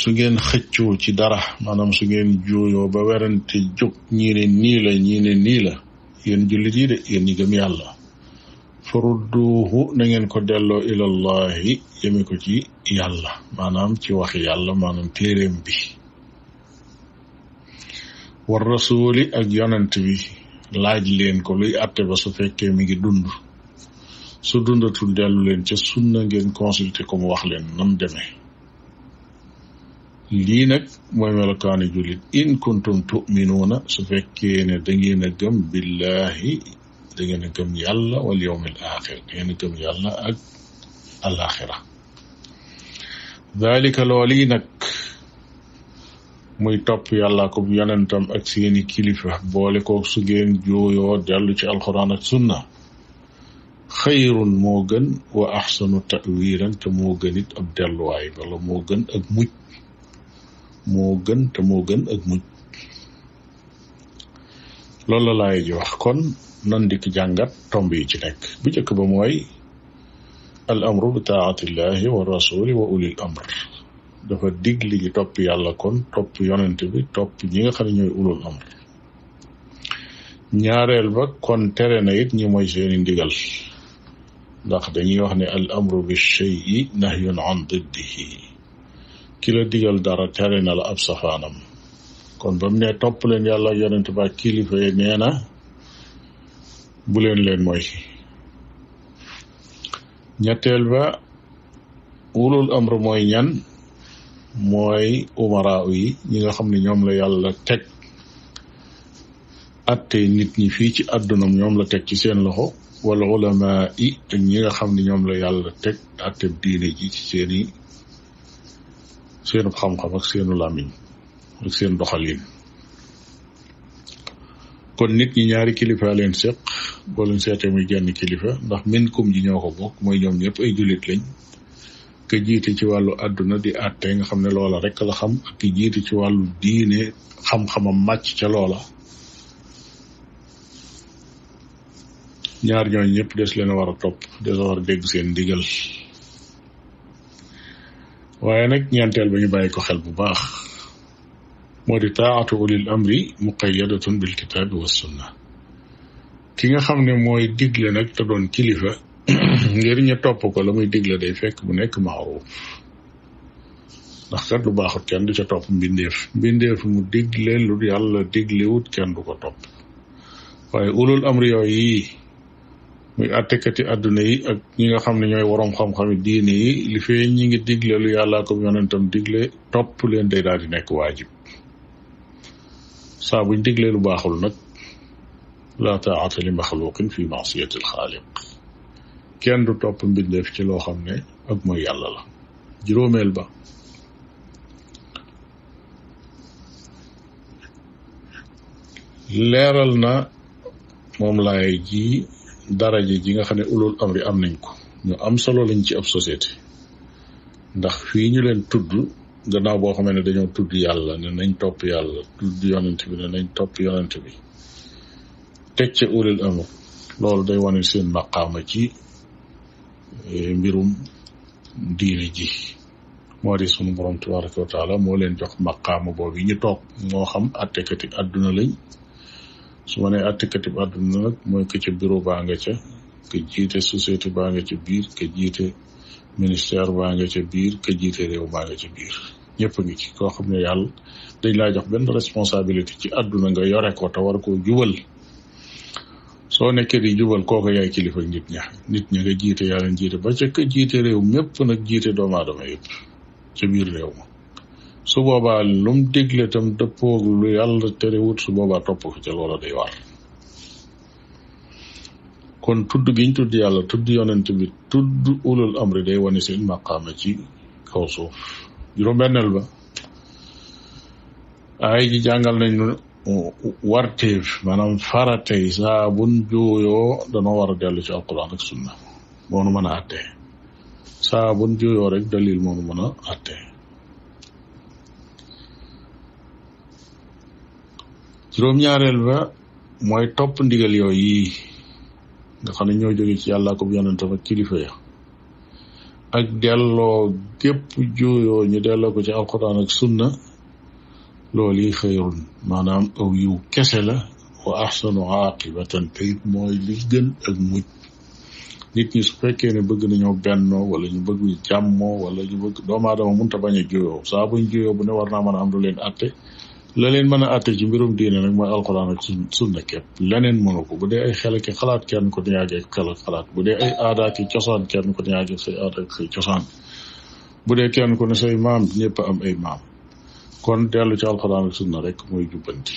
su ngeen xëccoo ci dara maanaam su ngeen juuyoo ba werante jóg ñii ne nii la ñii ne nii la yéen jullit yi de yéen ñi gëm yàlla farudduuhu na ngeen ko delloo ilallahi jëme ko ci yàlla maanaam ci waxi yàlla maanaam téeréem bi war rasuuli ak yonent bi laaj leen ko luy àtte ba su fekkee mi ngi dund su dundatul dellu leen ca sunna ngeen consulter ko mu wax leen nam demee lii nag mooy melokaani jullit in kuntum tuminuuna su fekkee ne da ngeen a gëm billahi da ngeen a gëm yàlla wal yawmil axir da ngeen a gëm yàlla ak alaxira dalika loolu yi nag muy topp yàlla ko yonentam ak seeni kilifa boole koog su ngeen jooyoo dellu ci alxuraan ak sunna xayrun moo gën wa axsanu tawiran te moo gën it ab delluwaay wala moo gën ak muj moo gën te moo gën ak muj loolu la laay ji wax kon nan dikk jàngat tomb yi ci nekk bu njëkk ba mooy al amru bi taatillahi wa rasuli wa ulil amr dafa digli ñu topp yàlla kon topp yonent bi topp ñi nga xam ne ñooy ulul amr ñaareel ba kon tere na it ñi mooy seeni ndigal ndax dañuy wax ne al amru bi shay'i nahyun an diddihi ki la digal dara tere na la ab safaanam kon ba mu ne topp leen yàlla yonent ba kilifa yi nee na bu leen leen mooy ñetteel ba wulul amr mooy ñan mooy umara yi ñi nga xam ne ñoom la yàlla teg atte nit ñi fii ci àdduna ñoom la teg ci seen loxo wala ulama yi ak ñi nga xam ne ñoom la yàlla teg atte diine ji ci seeni seenub xam-xam ak seenu làmmiñ ak seen doxalin kon nit ñi ñaari kilifa leen seq boo leen seetee muy genn kilifa ndax min kum ji ñoo ko bokk mooy ñoom ñëpp ay jullit lañ ka jiite ci wàllu àdduna di àtte nga xam ne loola rek la xam ak ki jiite ci wàllu diine xam-xamam màcc ca loola ñaar ñooñu ñëpp des leen war a topp des war a dégg seen ndigal waaye nag ñeenteel ba ñu bàyyi ko xel bu baax moo di taatu ulil amri muqayadatun bil kitaabi wa sunna ki nga xam ne mooy digle nag te doon kilifa ngir ñu topp ko la muy digle day fekk bu nekk maaruf ndax kat lu baaxut kenn du ca topp mbindeef mbindeef mu digle lu yàlla diglewut kenn du ko topp waaye ulul amri yooyu yi muy àttekati àdduna yi ak ñi nga xam ne ñooy waroom xam-xam yi diine yi li fee ñi ngi digle lu yàlla ko yonentam digle topp leen day daal di nekk waajib saa buñ digle lu baaxul nag la taata li maxluqin fi maasiyati alxaaliq kenn du topp mbindeef ci loo xam ne ak mooy yàlla la juróomeel ba leeral na moom laay ji daraje ji nga xam ne ulul amri am nañ ko ñu am solo lañ ci ab société ndax fii ñu leen tudd gannaaw boo xamee ne dañoo tudd yàlla ne nañ topp yàlla tudd yonent bi ne nañ topp yonent bi teg ca ulul amri loolu day wane seen maqaama ci eh, mbirum diine ji moo di sunu borom tabaraka wa taala moo leen jox maqaama boobu yi ñu toog moo xam attekati àdduna lañ su ma nee àttekati bi àdduna nag mooy que ca bureau baa nga ca que jiite société baa nga ca biir que jiite ministère baa nga ca biir que jiite réew baa nga ca biir ñëpp a ngi ci koo xam ne yàlla dañ laa jox benn responsabilité ci àdduna nga yore ko te war koo jubal soo nekkee di jubal kooku yaay kilifa nit ña nit ña nga jiite yaa leen jiite ba ca ka jiite réew mépp nag jiite doomu aadama yëpp ca biir réew ma su boobaa lu mu digle tam dëppoog lu yàlla terewut su boobaa topp ko ca loola day war kon tudd giñ tudd yàlla tudd yonent bi tudd ulul amri day wane seen maqaama ci kaw suuf juróom-benneel ba ay ji jàngal nañ warteef maanaam faratey saa buñ juuyoo danoo war a dellu ci alquran ak sunna moo nu mën a àttee saa buñ juyoo rek dalil moo nu mën a àttee juróom-ñaareel ba mooy topp ndigal yooyu yi nga xam ne ñoo jóge ci yàlla ko bu yonent ak kilifa ya ak delloo gépp juyoo ñu delloo ko ci alquran ak sunna loolu yi xëyrun maanaam aw yiw kese la wa axsanu aaqibatan te it mooy li gën ak mujj nit ñi su fekkee ne bëgg nañoo bennoo wala ñu bëgg jàmmoo wala ñu bëgg doomu aadama mënut a bañ a juyoo saa buñ juyoo bu ne war naa mën a am lu leen atte la leen mën a atte ci mbirum diine nag mooy alxuraan ak sun sunna képp leneen mënu ko bu dee ay xel ki xalaat kenn ko ne yaa ngi xel ak xalaat bu dee ay aada ki cosaan kenn ko ne yaa ngi say aada ak say cosaan bu dee kenn ko ne say maam ñëpp am ay maam kon dellu ci alxuraan ak sunna rek mooy jubbanti